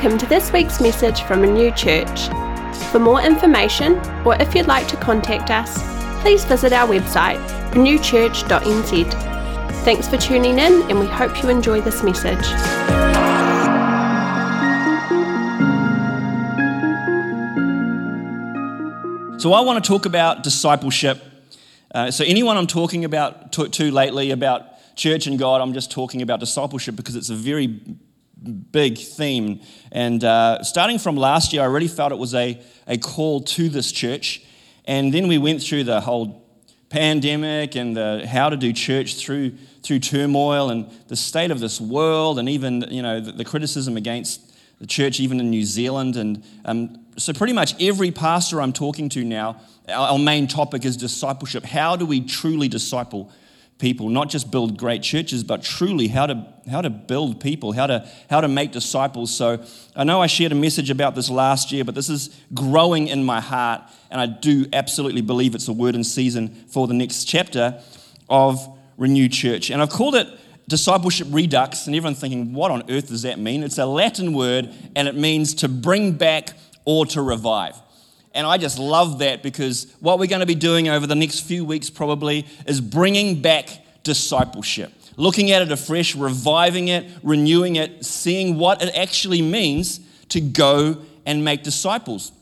Welcome to this week's message from Renew Church. For more information, or if you'd like to contact us, please visit our website, renewchurch.nz. Thanks for tuning in, and we hope you enjoy this message. So, I want to talk about discipleship. Uh, so, anyone I'm talking about to, to lately about church and God, I'm just talking about discipleship because it's a very big theme. And uh, starting from last year, I really felt it was a, a call to this church. And then we went through the whole pandemic and the how to do church through, through turmoil and the state of this world and even you know the, the criticism against the church even in New Zealand. And um, so pretty much every pastor I'm talking to now, our, our main topic is discipleship. How do we truly disciple people, not just build great churches, but truly how to, how to build people, how to, how to make disciples. So I know I shared a message about this last year, but this is growing in my heart, and I do absolutely believe it's a word in season for the next chapter of Renew Church. And I've called it discipleship redux, and everyone's thinking, what on earth does that mean? It's a Latin word, and it means to bring back or to revive. And I just love that because what we're going to be doing over the next few weeks probably is bringing back discipleship, looking at it afresh, reviving it, renewing it, seeing what it actually means to go and make disciples.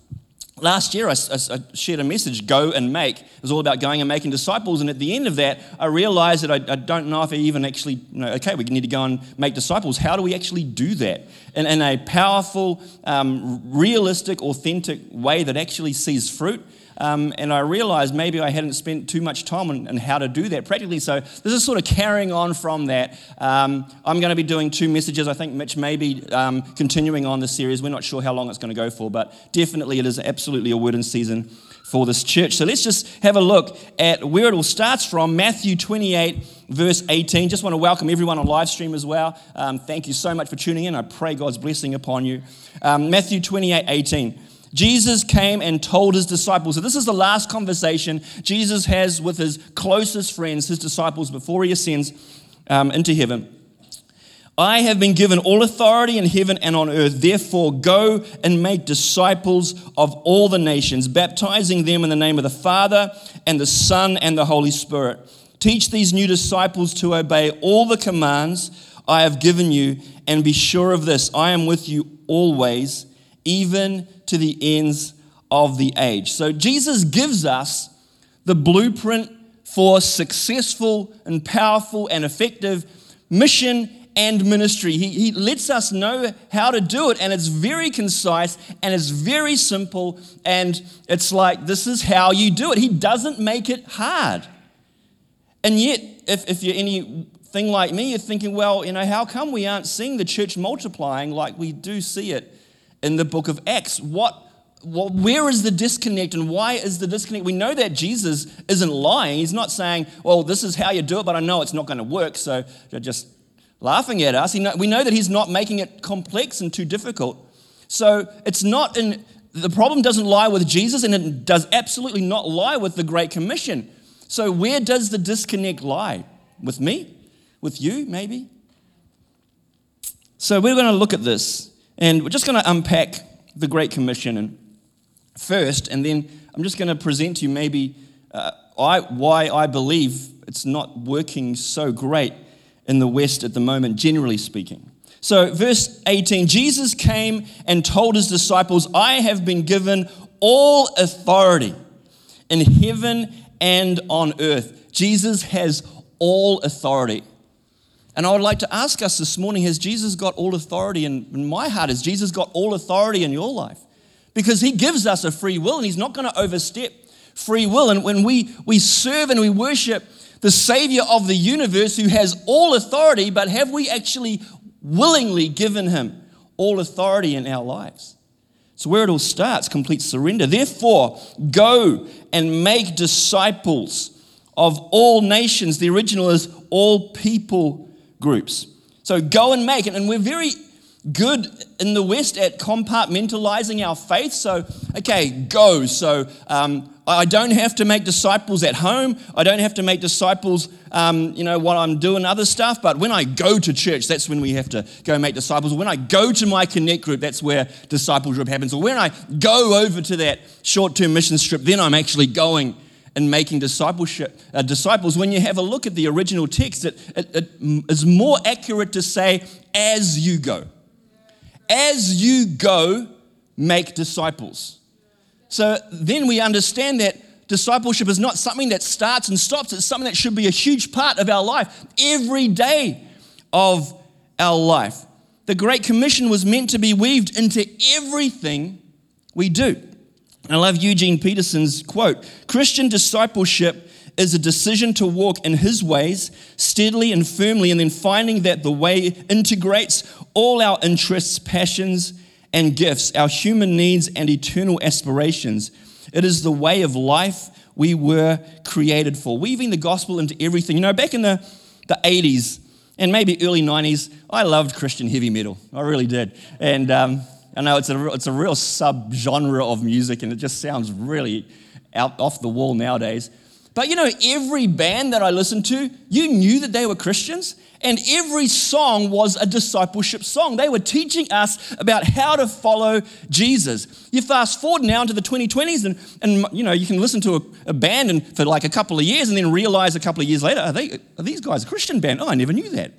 Last year, I, I, shared a message, Go and Make. It was all about going and making disciples. And at the end of that, I realized that I, I don't know if I even actually, you know, okay, we need to go and make disciples. How do we actually do that in, in a powerful, um, realistic, authentic way that actually sees fruit? Um, and I realized maybe I hadn't spent too much time on, on, how to do that practically. So this is sort of carrying on from that. Um, I'm going to be doing two messages. I think Mitch may be um, continuing on the series. We're not sure how long it's going to go for, but definitely it is absolutely a word in season for this church. So let's just have a look at where it all starts from Matthew 28, verse 18. Just want to welcome everyone on live stream as well. Um, thank you so much for tuning in. I pray God's blessing upon you. Um, Matthew 28, 18. Jesus came and told his disciples. So, this is the last conversation Jesus has with his closest friends, his disciples, before he ascends um, into heaven. I have been given all authority in heaven and on earth. Therefore, go and make disciples of all the nations, baptizing them in the name of the Father and the Son and the Holy Spirit. Teach these new disciples to obey all the commands I have given you, and be sure of this I am with you always, even to the ends of the age. So Jesus gives us the blueprint for successful and powerful and effective mission and ministry. He, he lets us know how to do it, and it's very concise and it's very simple, and it's like, this is how you do it. He doesn't make it hard. And yet, if, if you're anything like me, you're thinking, well, you know, how come we aren't seeing the church multiplying like we do see it in the book of Acts. What, what, where is the disconnect and why is the disconnect? We know that Jesus isn't lying. He's not saying, well, this is how you do it, but I know it's not going to work, so you're just laughing at us. we know that he's not making it complex and too difficult. So it's not in, the problem doesn't lie with Jesus and it does absolutely not lie with the Great Commission. So where does the disconnect lie? With me? With you, maybe? So we're going to look at this and we're just going to unpack the Great Commission and first, and then I'm just going to present to you maybe uh, I, why I believe it's not working so great in the West at the moment, generally speaking. So, verse 18 Jesus came and told his disciples, I have been given all authority in heaven and on earth. Jesus has all authority. And I would like to ask us this morning has Jesus got all authority in, in my heart? Has Jesus got all authority in your life? Because he gives us a free will and he's not going to overstep free will. And when we, we serve and we worship the Savior of the universe who has all authority, but have we actually willingly given him all authority in our lives? So, where it all starts, complete surrender. Therefore, go and make disciples of all nations. The original is all people groups. So go and make it. And we're very good in the West at compartmentalizing our faith. So, okay, go. So, um, I don't have to make disciples at home. I don't have to make disciples, um, you know, while I'm doing other stuff. But when I go to church, that's when we have to go make disciples. When I go to my connect group, that's where discipleship happens. Or when I go over to that short-term mission trip, then I'm actually going and making discipleship uh, disciples. When you have a look at the original text, it, it, it is more accurate to say, "As you go, as you go, make disciples." So then we understand that discipleship is not something that starts and stops, it's something that should be a huge part of our life, every day of our life. The Great Commission was meant to be weaved into everything we do. I love Eugene Peterson's quote Christian discipleship is a decision to walk in his ways steadily and firmly, and then finding that the way integrates all our interests, passions, and gifts, our human needs and eternal aspirations. It is the way of life we were created for, weaving the gospel into everything. You know, back in the, the 80s and maybe early 90s, I loved Christian heavy metal. I really did. And um, I know it's a, it's a real sub genre of music and it just sounds really out off the wall nowadays. But you know, every band that I listened to, you knew that they were Christians. And every song was a discipleship song. They were teaching us about how to follow Jesus. You fast forward now into the 2020s, and, and you know, you can listen to a, a band and, for like a couple of years and then realize a couple of years later, are, they, are these guys a Christian band? Oh, I never knew that.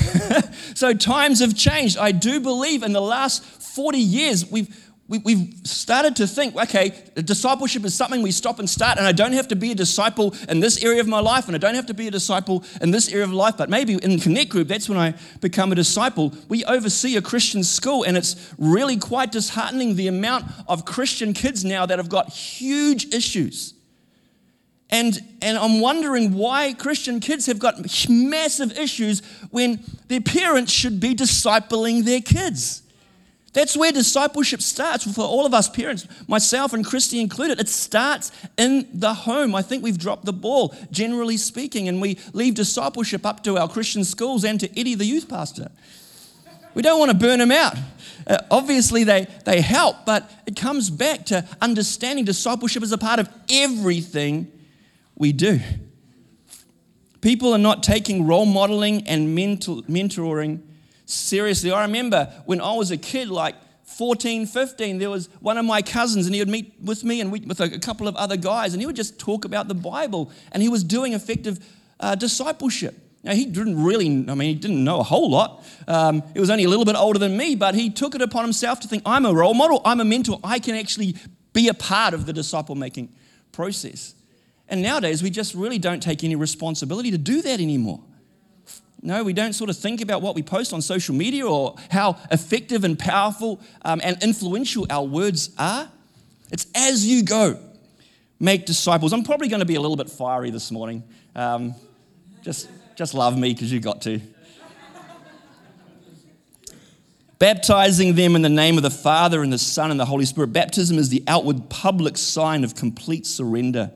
so times have changed. I do believe in the last 40 years, we've, we, have started to think, okay, discipleship is something we stop and start, and I don't have to be a disciple in this area of my life, and I don't have to be a disciple in this area of life, but maybe in Connect Group, that's when I become a disciple. We oversee a Christian school, and it's really quite disheartening the amount of Christian kids now that have got huge issues. And, and I'm wondering why Christian kids have got massive issues when their parents should be discipling their kids. That's where discipleship starts for all of us parents, myself and Christy included. It starts in the home. I think we've dropped the ball, generally speaking, and we leave discipleship up to our Christian schools and to Eddie, the youth pastor. We don't want to burn them out. Uh, obviously, they, they help, but it comes back to understanding discipleship as a part of everything we do. People are not taking role modeling and mentor, mentoring seriously. I remember when I was a kid, like 14, 15, there was one of my cousins, and he would meet with me and we, with a, a, couple of other guys, and he would just talk about the Bible, and he was doing effective uh, discipleship. Now, he didn't really, I mean, he didn't know a whole lot. Um, he was only a little bit older than me, but he took it upon himself to think, I'm a role model, I'm a mentor, I can actually be a part of the disciple making process. And nowadays, we just really don't take any responsibility to do that anymore. No, we don't sort of think about what we post on social media or how effective and powerful um, and influential our words are. It's as you go, make disciples. I'm probably going to be a little bit fiery this morning. Um, just, just love me because you got to. Baptizing them in the name of the Father and the Son and the Holy Spirit. Baptism is the outward public sign of complete surrender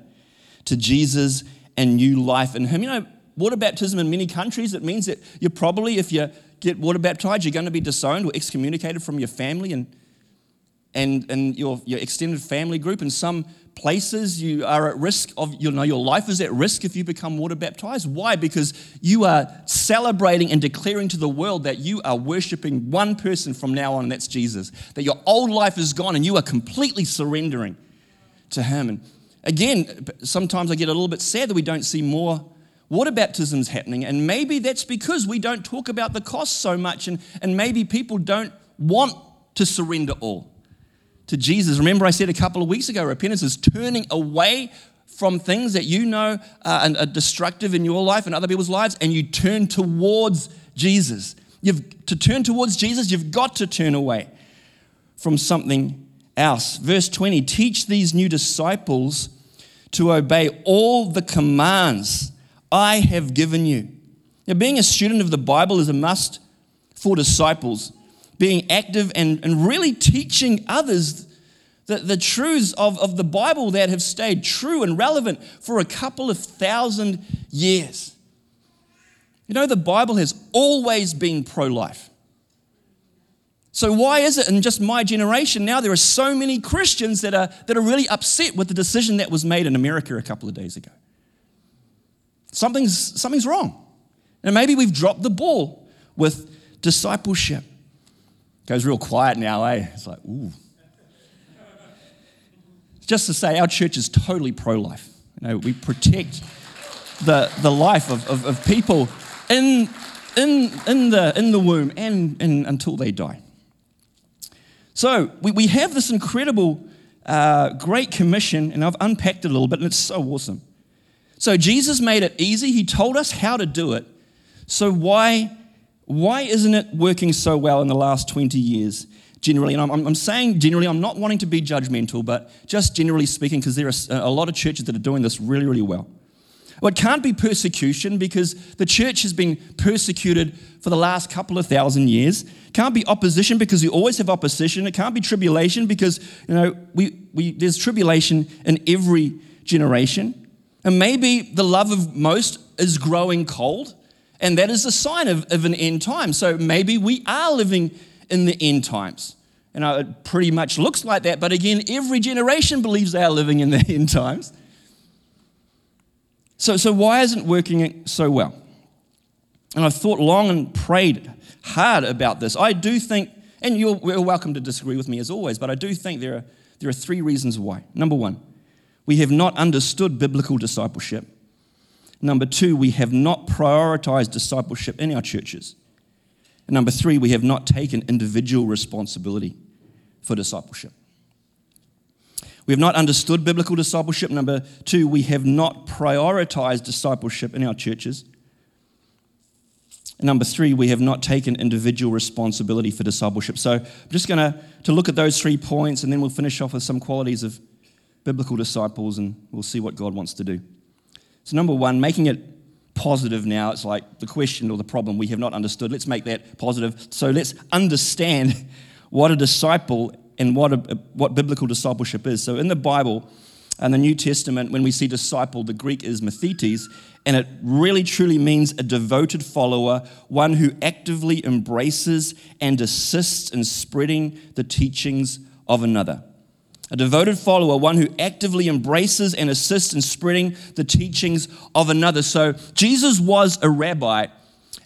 to Jesus and new life in Him. You know, water baptism in many countries, it means that you're probably, if you get water baptized, you're going to be disowned or excommunicated from your family and, and, and your, your extended family group. In some places, you are at risk of, you know, your life is at risk if you become water baptized. Why? Because you are celebrating and declaring to the world that you are worshiping one person from now on, and that's Jesus. That your old life is gone and you are completely surrendering to Him. And again, sometimes I get a little bit sad that we don't see more water baptisms happening. And maybe that's because we don't talk about the cost so much, and, and maybe people don't want to surrender all to Jesus. Remember, I said a couple of weeks ago repentance is turning away from things that you know uh, are, are destructive in your life and other people's lives, and you turn towards Jesus. You've to turn towards Jesus, you've got to turn away from something else. Verse 20 teach these new disciples to obey all the commands I have given you. Now, being a student of the Bible is a must for disciples. Being active and, and really teaching others the, the truths of, of the Bible that have stayed true and relevant for a couple of thousand years. You know, the Bible has always been pro life. So, why is it in just my generation now there are so many Christians that are, that are really upset with the decision that was made in America a couple of days ago? Something's, something's wrong. And maybe we've dropped the ball with discipleship. Goes real quiet now, eh? It's like, ooh. Just to say, our church is totally pro life. You know, we protect the, the life of, of, of people in, in, in, the, in the womb and, and until they die. So we, we have this incredible, uh, great commission, and I've unpacked it a little bit, and it's so awesome. So Jesus made it easy. He told us how to do it. So why, why isn't it working so well in the last 20 years? Generally, and I'm, I'm saying generally, I'm not wanting to be judgmental, but just generally speaking, because there are a lot of churches that are doing this really, really well. Well, it can't be persecution because the church has been persecuted for the last couple of thousand years. It can't be opposition because we always have opposition. It can't be tribulation because you know we, we, there's tribulation in every generation. And maybe the love of most is growing cold, and that is a sign of, of an end time. So maybe we are living in the end times. You uh, know, it pretty much looks like that, but again, every generation believes they are living in the end times. So, so why isn't working so well? And I've thought long and prayed hard about this. I do think, and you're, you're welcome to disagree with me as always, but I do think there are, there are three reasons why. Number one, we have not understood biblical discipleship. Number two, we have not prioritized discipleship in our churches. And number three, we have not taken individual responsibility for discipleship. We have not understood biblical discipleship. Number two, we have not prioritized discipleship in our churches. And number three, we have not taken individual responsibility for discipleship. So I'm just going to, look at those three points and then we'll finish off with some qualities of biblical disciples and we'll see what God wants to do. So, number one, making it positive now, it's like the question or the problem we have not understood. Let's make that positive. So, let's understand what a disciple and what, a, what biblical discipleship is. So, in the Bible, in the New Testament, when we see disciple, the Greek is mathetes, and it really truly means a devoted follower, one who actively embraces and assists in spreading the teachings of another. A devoted follower, one who actively embraces and assists in spreading the teachings of another. So, Jesus was a rabbi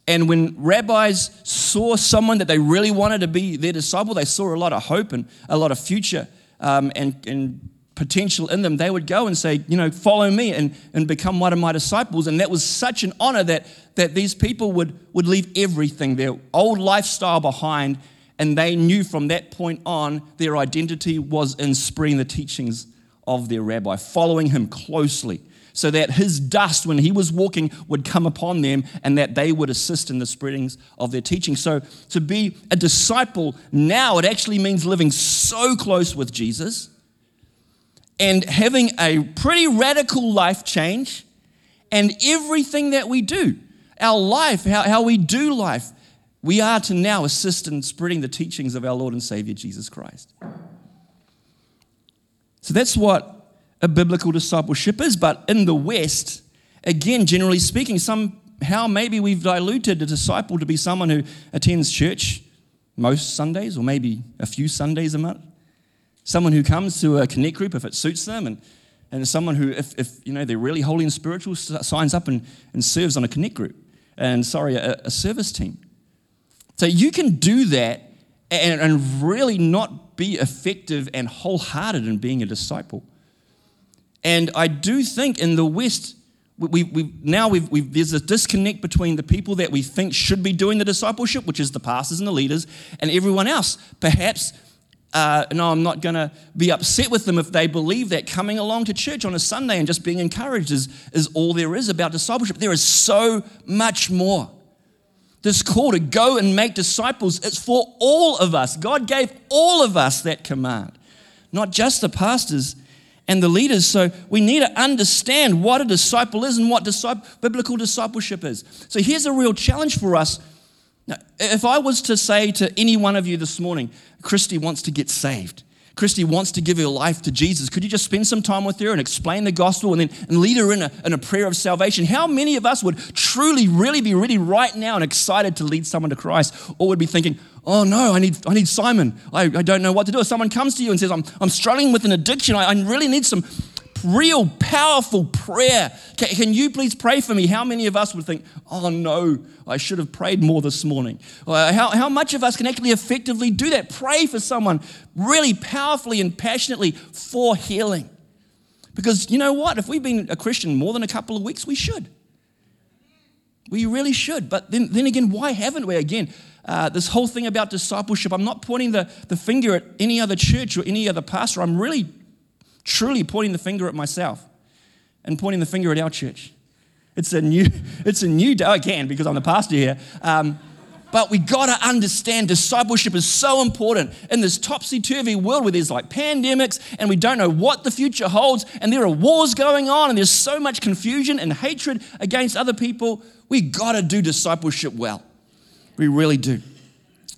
and when rabbis saw someone that they really wanted to be their disciple, they saw a lot of hope and a lot of future um, and, and potential in them. They would go and say, you know, follow me and, and become one of my disciples. And that was such an honor that, that these people would, would leave everything, their old lifestyle behind. And they knew from that point on their identity was in spreading the teachings of their rabbi, following him closely so that his dust, when he was walking, would come upon them and that they would assist in the spreadings of their teaching. So, to be a disciple now, it actually means living so close with Jesus and having a pretty radical life change and everything that we do, our life, how, how we do life, we are to now assist in spreading the teachings of our Lord and Savior Jesus Christ. So that's what a biblical discipleship is. But in the West, again, generally speaking, somehow maybe we've diluted a disciple to be someone who attends church most Sundays or maybe a few Sundays a month. Someone who comes to a connect group if it suits them, and, and someone who, if, if you know they're really holy and spiritual, signs up and, and serves on a connect group and sorry, a, a service team. So you can do that and, and really not be effective and wholehearted in being a disciple. And I do think in the West, we, we, now we've, we've, there's a disconnect between the people that we think should be doing the discipleship, which is the pastors and the leaders, and everyone else. Perhaps, uh, no, I'm not going to be upset with them if they believe that coming along to church on a Sunday and just being encouraged is, is all there is about discipleship. There is so much more. This call to go and make disciples, it's for all of us. God gave all of us that command, not just the pastors and the leaders. So we need to understand what a disciple is and what disciple, biblical discipleship is. So here's a real challenge for us. Now, if I was to say to any one of you this morning, Christy wants to get saved, Christy wants to give her life to Jesus, could you just spend some time with her and explain the gospel and then and lead her in a, in a prayer of salvation? How many of us would truly, really be ready right now and excited to lead someone to Christ? Or would be thinking, oh no, I need, I need Simon. I, I don't know what to do. If someone comes to you and says, I'm, I'm struggling with an addiction, I, I really need some real powerful prayer. Can, can, you please pray for me? How many of us would think, oh no, I should have prayed more this morning? Uh, how, how much of us can actually effectively do that? Pray for someone really powerfully and passionately for healing. Because you know what? If we've been a Christian more than a couple of weeks, we should. We really should. But then, then again, why haven't we? Again, uh, this whole thing about discipleship, I'm not pointing the, the finger at any other church or any other pastor. I'm really truly pointing the finger at myself and pointing the finger at our church. It's a new, it's a new day again because I'm the pastor here. Um, but we got to understand discipleship is so important in this topsy turvy world where there's like pandemics and we don't know what the future holds and there are wars going on and there's so much confusion and hatred against other people. We got to do discipleship well. We really do.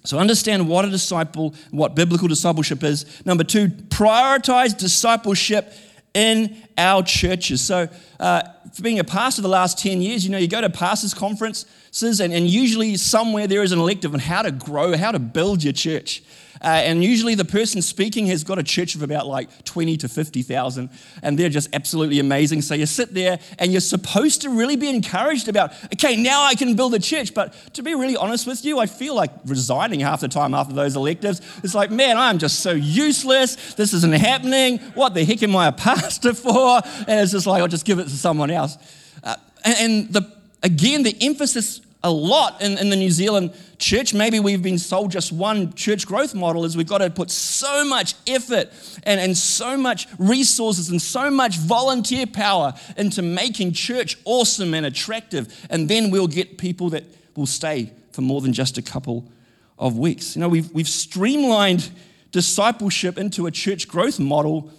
So understand what a disciple, what biblical discipleship is. Number two, prioritize discipleship in our churches. So, uh, for being a pastor the last 10 years, you know, you go to pastors' conferences, and, and usually somewhere there is an elective on how to grow, how to build your church. Uh, and usually the person speaking has got a church of about like 20 to 50,000, and they're just absolutely amazing. So you sit there and you're supposed to really be encouraged about, okay, now I can build a church. But to be really honest with you, I feel like resigning half the time after those electives. It's like, man, I'm just so useless. This isn't happening. What the heck am I a pastor for? And it's just like, I'll just give it to someone else. Uh, and, and the, again, the emphasis a lot in, in the New Zealand church. Maybe we've been sold just one church growth model is we've got to put so much effort and, and so much resources and so much volunteer power into making church awesome and attractive. And then we'll get people that will stay for more than just a couple of weeks. You know, we've, we've streamlined discipleship into a church growth model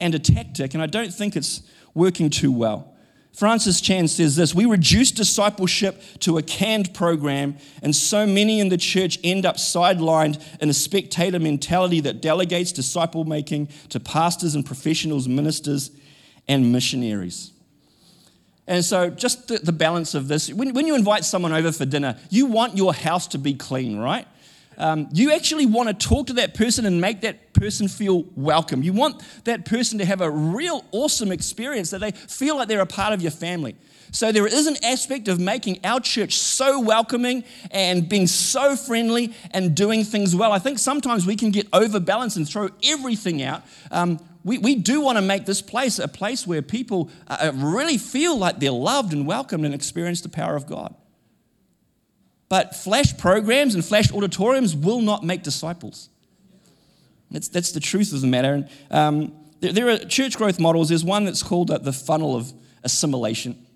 and a tactic, and I don't think it's working too well. Francis Chan says this We reduce discipleship to a canned program, and so many in the church end up sidelined in a spectator mentality that delegates disciple making to pastors and professionals, ministers, and missionaries. And so, just the, the balance of this when, when you invite someone over for dinner, you want your house to be clean, right? Um, you actually want to talk to that person and make that person feel welcome. You want that person to have a real awesome experience that they feel like they're a part of your family. So there is an aspect of making our church so welcoming and being so friendly and doing things well. I think sometimes we can get overbalanced and throw everything out. Um, we, we do want to make this place a place where people uh, really feel like they're loved and welcomed and experience the power of God. But flash programs and flash auditoriums will not make disciples. That's, that's the truth of the matter. And, um, there, there, are church growth models. There's one that's called the funnel of assimilation.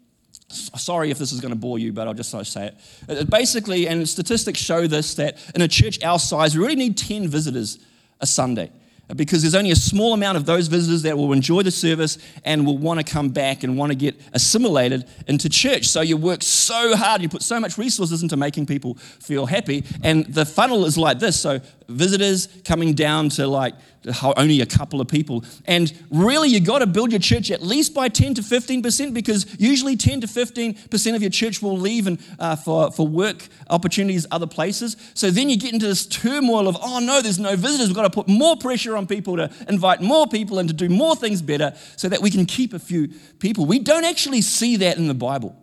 Sorry if this is going to bore you, but I'll just say it. it. Basically, and statistics show this, that in a church our size, we really need 10 visitors a Sunday because there's only a small amount of those visitors that will enjoy the service and will want to come back and want to get assimilated into church. So you work so hard, you put so much resources into making people feel happy. And the funnel is like this. So visitors coming down to like only a couple of people. And really, you got to build your church at least by 10 to 15% because usually 10 to 15% of your church will leave and, uh, for, for work opportunities other places. So then you get into this turmoil of, oh no, there's no visitors. We've got to put more pressure on people to invite more people and to do more things better so that we can keep a few people. We don't actually see that in the Bible.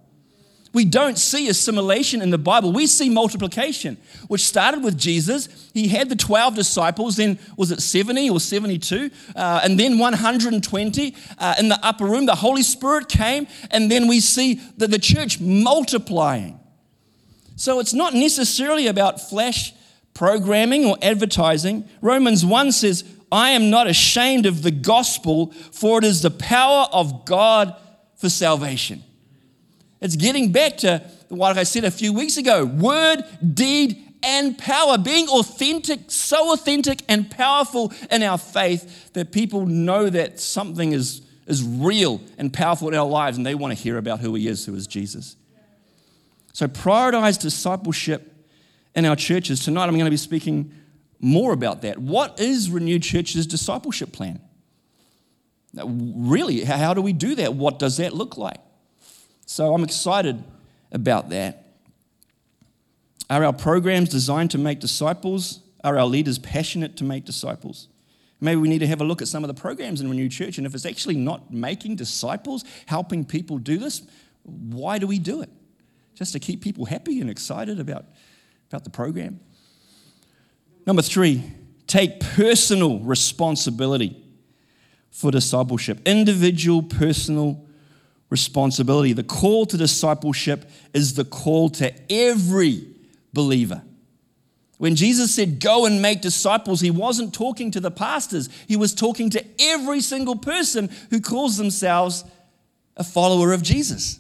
We don't see assimilation in the Bible. We see multiplication, which started with Jesus. He had the 12 disciples, then was it 70 or 72? Uh, and then 120 uh, in the upper room. The Holy Spirit came, and then we see that the church multiplying. So it's not necessarily about flash programming or advertising. Romans 1 says, I am not ashamed of the gospel, for it is the power of God for salvation. It's getting back to what I said a few weeks ago word, deed, and power. Being authentic, so authentic and powerful in our faith that people know that something is, is real and powerful in our lives and they want to hear about who He is, who is Jesus. So prioritize discipleship in our churches. Tonight I'm going to be speaking more about that. What is Renew Church's discipleship plan? Really, how do we do that? What does that look like? So I'm excited about that. Are our programs designed to make disciples? Are our leaders passionate to make disciples? Maybe we need to have a look at some of the programs in Renew Church, and if it's actually not making disciples, helping people do this, why do we do it? Just to keep people happy and excited about, about the program? Number three, take personal responsibility for discipleship. Individual, personal responsibility. The call to discipleship is the call to every believer. When Jesus said, Go and make disciples, he wasn't talking to the pastors, he was talking to every single person who calls themselves a follower of Jesus.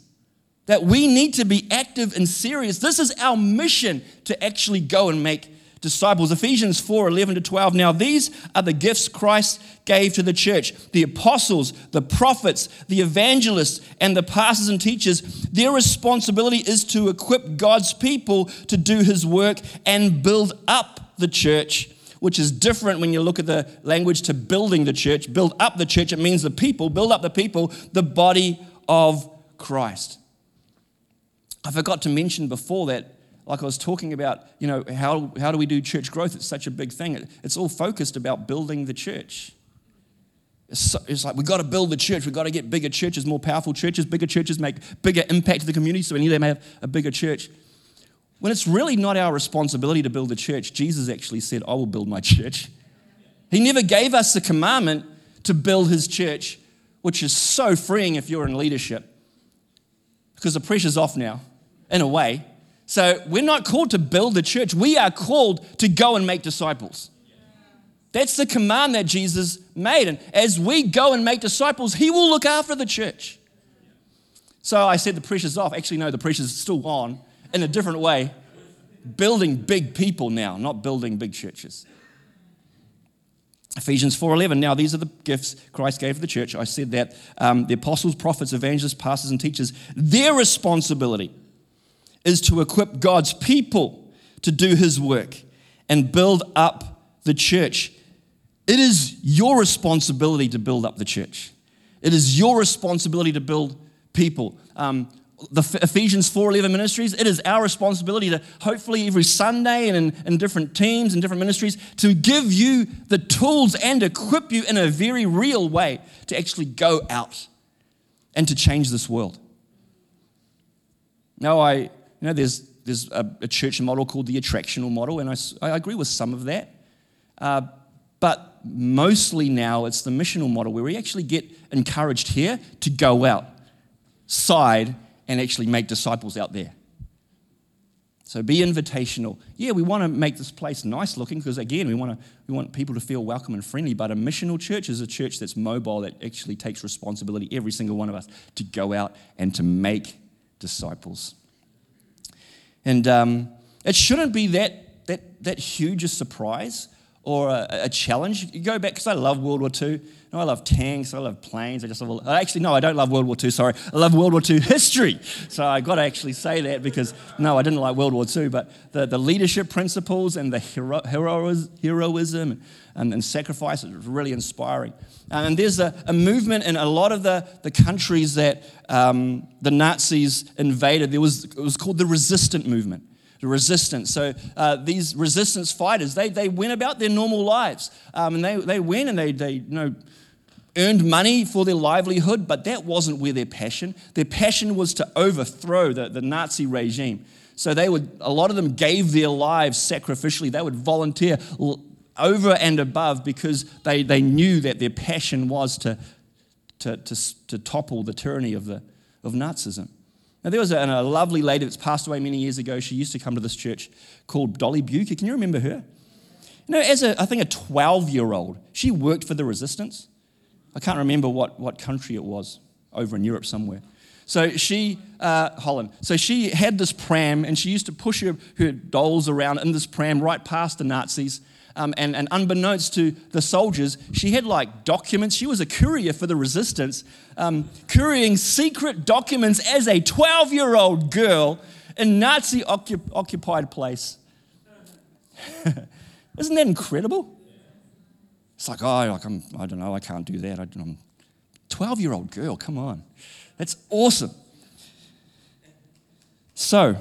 That we need to be active and serious. This is our mission to actually go and make disciples. Ephesians 4 11 to 12. Now, these are the gifts Christ gave to the church the apostles, the prophets, the evangelists, and the pastors and teachers. Their responsibility is to equip God's people to do his work and build up the church. Which is different when you look at the language to building the church. Build up the church, it means the people, build up the people, the body of Christ. I forgot to mention before that like I was talking about, you know, how, how do we do church growth? It's such a big thing. It, it's all focused about building the church. It's, so, it's like we've got to build the church. We've got to get bigger churches, more powerful churches. Bigger churches make bigger impact to the community, so we need to have a bigger church. When it's really not our responsibility to build the church, Jesus actually said, I will build my church. He never gave us the commandment to build his church, which is so freeing if you're in leadership. Because the pressure's off now, in a way. So we're not called to build the church, we are called to go and make disciples. That's the command that Jesus made. And as we go and make disciples, He will look after the church. So I said the pressure's off. Actually, no, the pressure's still on in a different way. Building big people now, not building big churches. Ephesians 4:11. Now these are the gifts Christ gave the church. I said that um, the apostles, prophets, evangelists, pastors, and teachers. Their responsibility is to equip God's people to do his work and build up the church. It is your responsibility to build up the church. It is your responsibility to build people. Um, the Ephesians 4:11 ministries, it is our responsibility to hopefully every Sunday and in, in, different teams and different ministries to give you the tools and equip you in a very real way to actually go out and to change this world. Now, I you know, there's, there's a, a church model called the attractional model, and I, I agree with some of that. Uh, but mostly now it's the missional model where we actually get encouraged here to go out, side, and actually make disciples out there. So be invitational. Yeah, we want to make this place nice looking because, again, we want, to, we want people to feel welcome and friendly. But a missional church is a church that's mobile, that actually takes responsibility, every single one of us, to go out and to make disciples. And um, it shouldn't be that, that, that huge a surprise or a, a challenge. You go back, because I love World War II. No, I love tanks, I love planes. I just love, actually, no, I don't love World War II, sorry. I love World War II history. So I got to actually say that because, no, I didn't like World War II, but the, the leadership principles and the hero, heroism and, and sacrifice is really inspiring. And there's a, a, movement in a lot of the, the countries that um, the Nazis invaded. There was, it was called the resistant movement the resistance. So uh, these resistance fighters, they, they went about their normal lives. Um, and they, they went and they, they you know, earned money for their livelihood, but that wasn't where their passion. Their passion was to overthrow the, the Nazi regime. So they would, a lot of them gave their lives sacrificially. They would volunteer over and above because they, they knew that their passion was to, to, to, to topple the tyranny of, the, of Nazism. Now, there was a, a, lovely lady that's passed away many years ago. She used to come to this church called Dolly Bucher. Can you remember her? You know, as a, I think a 12 year old, she worked for the resistance. I can't remember what, what country it was, over in Europe somewhere. So she, uh, Holland, so she had this pram and she used to push her, her dolls around in this pram right past the Nazis. Um, and, and unbeknownst to the soldiers, she had like documents. She was a courier for the resistance, um, couriering secret documents as a 12 year old girl in Nazi occupied place. Isn't that incredible? It's like, oh, like I'm, I don't know, I can't do that. I, I'm 12 year old girl, come on. That's awesome. So,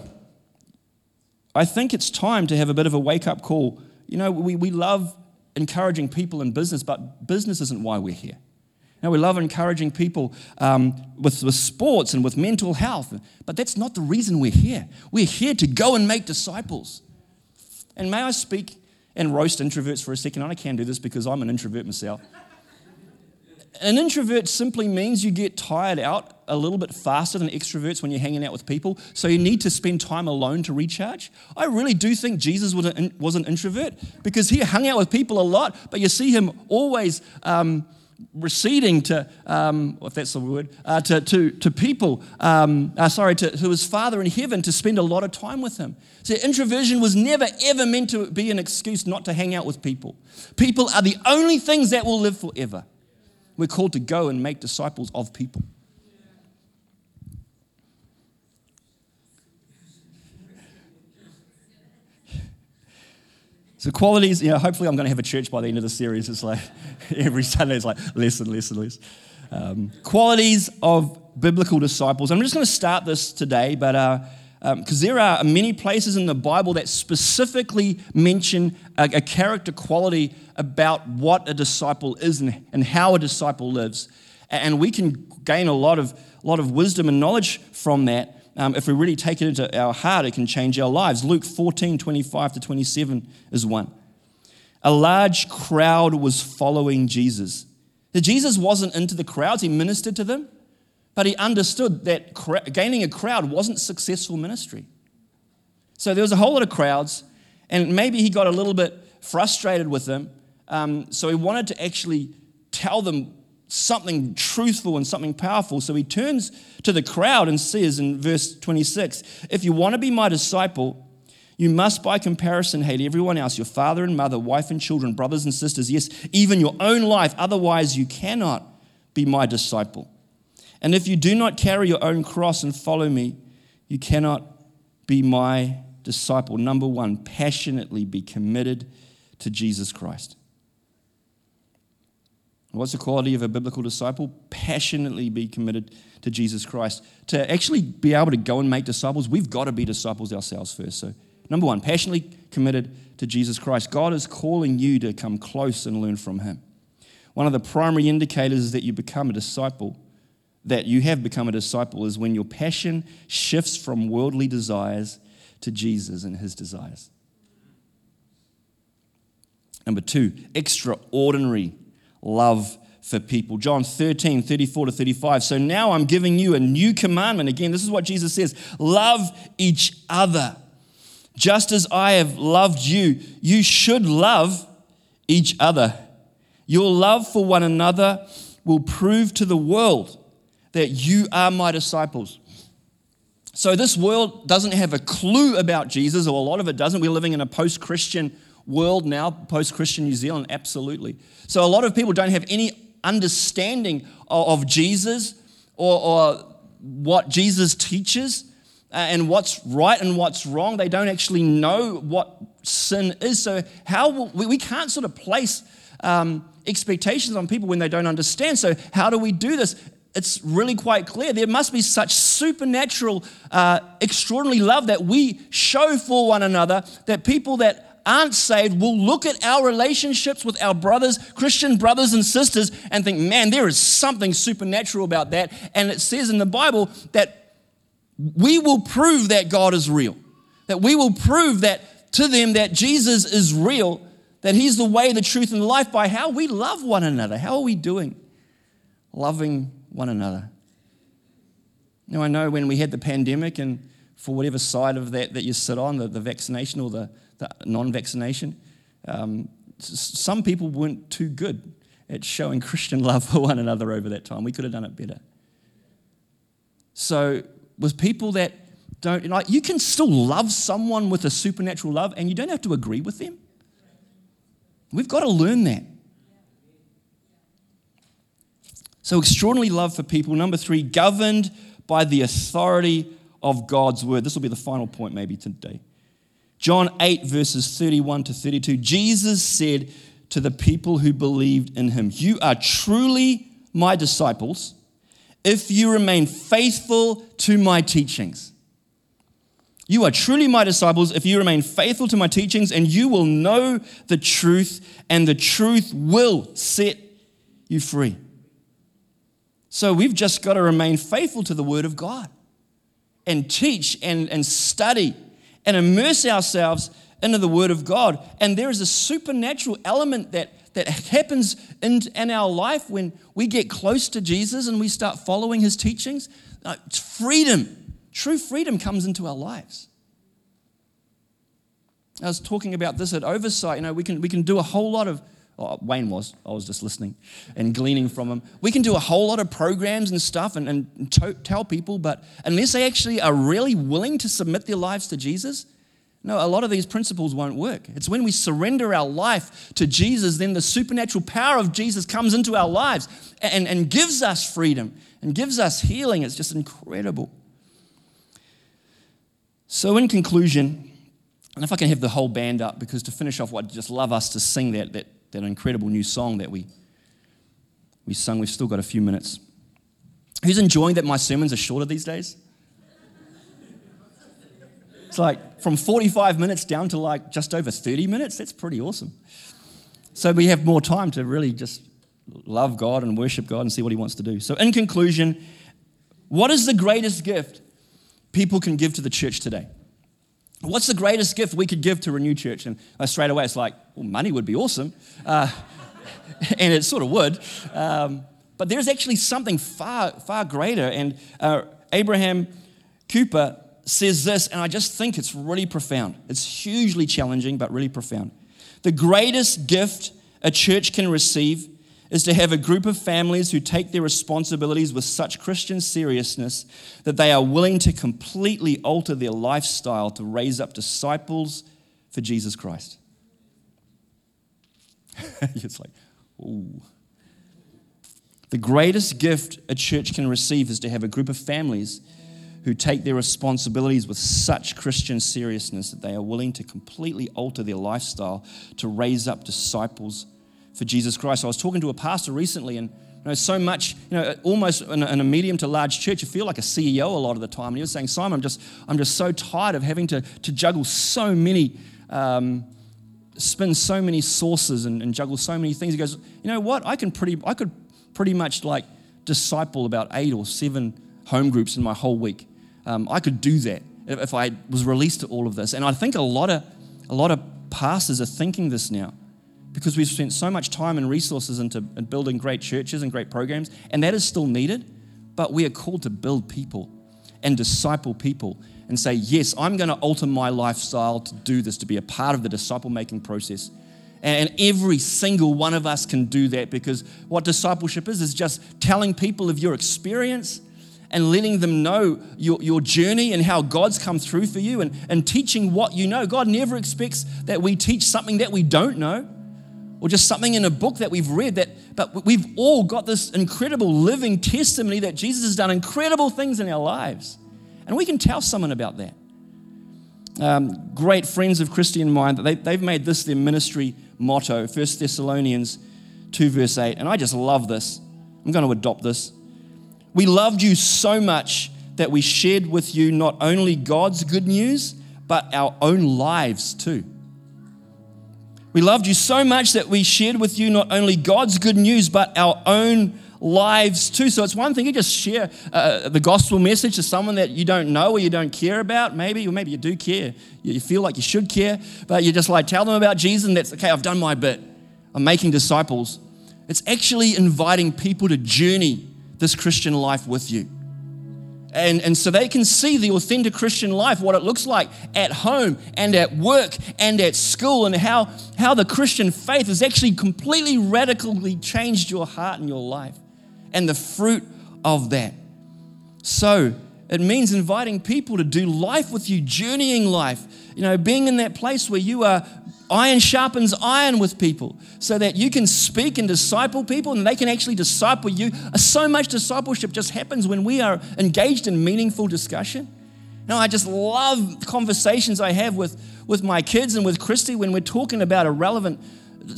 I think it's time to have a bit of a wake up call. You know, we, we love encouraging people in business, but business isn't why we're here. Now, we love encouraging people um, with, with sports and with mental health, but that's not the reason we're here. We're here to go and make disciples. And may I speak and roast introverts for a second? I can do this because I'm an introvert myself. An introvert simply means you get tired out a little bit faster than extroverts when you're hanging out with people, so you need to spend time alone to recharge. I really do think Jesus was an, introvert because he hung out with people a lot, but you see him always. Um, receding to, um, if that's the word, uh, to, to, to people, um, uh, sorry, to, to his Father in heaven to spend a lot of time with him. So introversion was never, ever meant to be an excuse not to hang out with people. People are the only things that will live forever. We're called to go and make disciples of people. So qualities, you know, hopefully I'm going to have a church by the end of the series. It's like every Sunday it's like less and less. Um, qualities of biblical disciples. I'm just going to start this today, but uh, because um, there are many places in the Bible that specifically mention a, a, character quality about what a disciple is and, and how a disciple lives. And we can gain a lot of, lot of wisdom and knowledge from that. Um, if we really take it into our heart, it can change our lives. Luke 14, 25 to 27 is one. A large crowd was following Jesus. Jesus wasn't into the crowds, he ministered to them. But he understood that gaining a crowd wasn't successful ministry. So there was a whole lot of crowds, and maybe he got a little bit frustrated with them. Um, so he wanted to actually tell them something truthful and something powerful. So he turns to the crowd and says in verse 26 If you want to be my disciple, you must, by comparison, hate everyone else your father and mother, wife and children, brothers and sisters, yes, even your own life. Otherwise, you cannot be my disciple. And if you do not carry your own cross and follow me, you cannot be my disciple. Number one, passionately be committed to Jesus Christ. What's the quality of a biblical disciple? Passionately be committed to Jesus Christ. To actually be able to go and make disciples, we've got to be disciples ourselves first. So, number one, passionately committed to Jesus Christ. God is calling you to come close and learn from Him. One of the primary indicators that you become a disciple that you have become a disciple is when your passion shifts from worldly desires to Jesus and his desires. Number two, extraordinary love for people. John 13, 34 to 35. So now I'm giving you a new commandment. Again, this is what Jesus says love each other. Just as I have loved you, you should love each other. Your love for one another will prove to the world that you are my disciples. So, this world doesn't have a clue about Jesus, or a lot of it doesn't. We're living in a post Christian world now, post Christian New Zealand, absolutely. So, a lot of people don't have any understanding of, Jesus or, or what Jesus teaches uh, and what's right and what's wrong. They don't actually know what sin is. So, how we can't sort of place um, expectations on people when they don't understand. So, how do we do this? It's really quite clear. There must be such supernatural, uh, extraordinary love that we show for one another that people that aren't saved will look at our relationships with our brothers, Christian brothers and sisters, and think, man, there is something supernatural about that. And it says in the Bible that we will prove that God is real, that we will prove that to them that Jesus is real, that He's the way, the truth, and the life by how we love one another. How are we doing? Loving one another. Now, I know when we had the pandemic, and for whatever side of that that you sit on, the, the vaccination or the, the non vaccination, um, some people weren't too good at showing Christian love for one another over that time. We could have done it better. So, with people that don't, like, you can still love someone with a supernatural love and you don't have to agree with them. We've got to learn that. So, extraordinary love for people. Number three, governed by the authority of God's word. This will be the final point, maybe today. John 8, verses 31 to 32, Jesus said to the people who believed in him, You are truly my disciples if you remain faithful to my teachings. You are truly my disciples if you remain faithful to my teachings, and you will know the truth, and the truth will set you free. So we've just got to remain faithful to the Word of God and teach and, and study and immerse ourselves into the Word of God. And there is a supernatural element that, that happens in, in our life when we get close to Jesus and we start following His teachings. Uh, freedom, true freedom comes into our lives. I was talking about this at Oversight. You know, we can, we can do a whole lot of Oh, Wayne was. I was just listening and gleaning from him. We can do a whole lot of programs and stuff and, and to, tell people, but unless they actually are really willing to submit their lives to Jesus, no, a lot of these principles won't work. It's when we surrender our life to Jesus, then the supernatural power of Jesus comes into our lives and, and gives us freedom and gives us healing. It's just incredible. So, in conclusion, and if I can have the whole band up, because to finish off, I'd just love us to sing that, that that incredible new song that we, we sung. We've still got a few minutes. Who's enjoying that my sermons are shorter these days? It's like from 45 minutes down to like just over 30 minutes. That's pretty awesome. So we have more time to really just love God and worship God and see what He wants to do. So, in conclusion, what is the greatest gift people can give to the church today? What's the greatest gift we could give to Renew Church? And uh, straight away, it's like, well, money would be awesome. Uh, and it sort of would. Um, but there's actually something far, far greater. And uh, Abraham Cooper says this, and I just think it's really profound. It's hugely challenging, but really profound. The greatest gift a church can receive is to have a group of families who take their responsibilities with such Christian seriousness that they are willing to completely alter their lifestyle to raise up disciples for Jesus Christ. it's like, ooh. The greatest gift a church can receive is to have a group of families who take their responsibilities with such Christian seriousness that they are willing to completely alter their lifestyle to raise up disciples for Jesus Christ. I was talking to a pastor recently, and you know, so much, you know, almost in a, in a, medium to large church, you feel like a CEO a lot of the time. And he was saying, Simon, I'm just, I'm just so tired of having to, to juggle so many, um, spin so many sources and, and juggle so many things. He goes, you know what? I can pretty, I could pretty much like disciple about eight or seven home groups in my whole week. Um, I could do that if I was released to all of this. And I think a lot of, a lot of pastors are thinking this now because we've spent so much time and resources into building great churches and great programs, and that is still needed. But we are called to build people and disciple people and say, Yes, I'm going to alter my lifestyle to do this, to be a part of the disciple making process. And every single one of us can do that because what discipleship is, is just telling people of your experience and letting them know your, your journey and how God's come through for you and, and teaching what you know. God never expects that we teach something that we don't know or just something in a book that we've read that but we've all got this incredible living testimony that Jesus has done incredible things in our lives. And we can tell someone about that. Um, great friends of Christian Mind, they, they've made this their ministry motto, 1 Thessalonians 2, verse 8. And I just love this. I'm going to adopt this. We loved you so much that we shared with you not only God's good news, but our own lives too. We loved you so much that we shared with you not only God's good news, but our own lives too. So it's one thing to just share uh, the gospel message to someone that you don't know or you don't care about, maybe, or maybe you do care. You feel like you should care, but you just like tell them about Jesus and that's okay, I've done my bit. I'm making disciples. It's actually inviting people to journey this Christian life with you. And, and so they can see the authentic Christian life, what it looks like at home and at work and at school, and how, how the Christian faith has actually completely radically changed your heart and your life, and the fruit of that. So it means inviting people to do life with you, journeying life, you know, being in that place where you are Iron sharpens iron with people so that you can speak and disciple people and they can actually disciple you. Uh, so much discipleship just happens when we are engaged in meaningful discussion know, I just love conversations I have with, with my kids and with Christy when we're talking about a relevant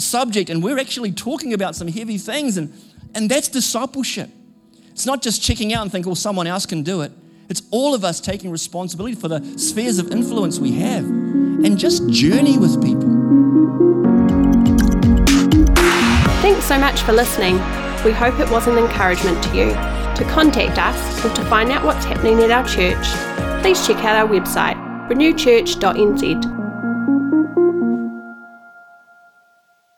subject and we're actually talking about some heavy things. And, and that's discipleship. It's not just checking out and think, well, someone else can do it. It's all of us taking responsibility for the spheres of influence we have and just journey with people. Thanks so much for listening. We hope it was an encouragement to you. To contact us or to find out what's happening at our church, please check out our website, renewchurch.nz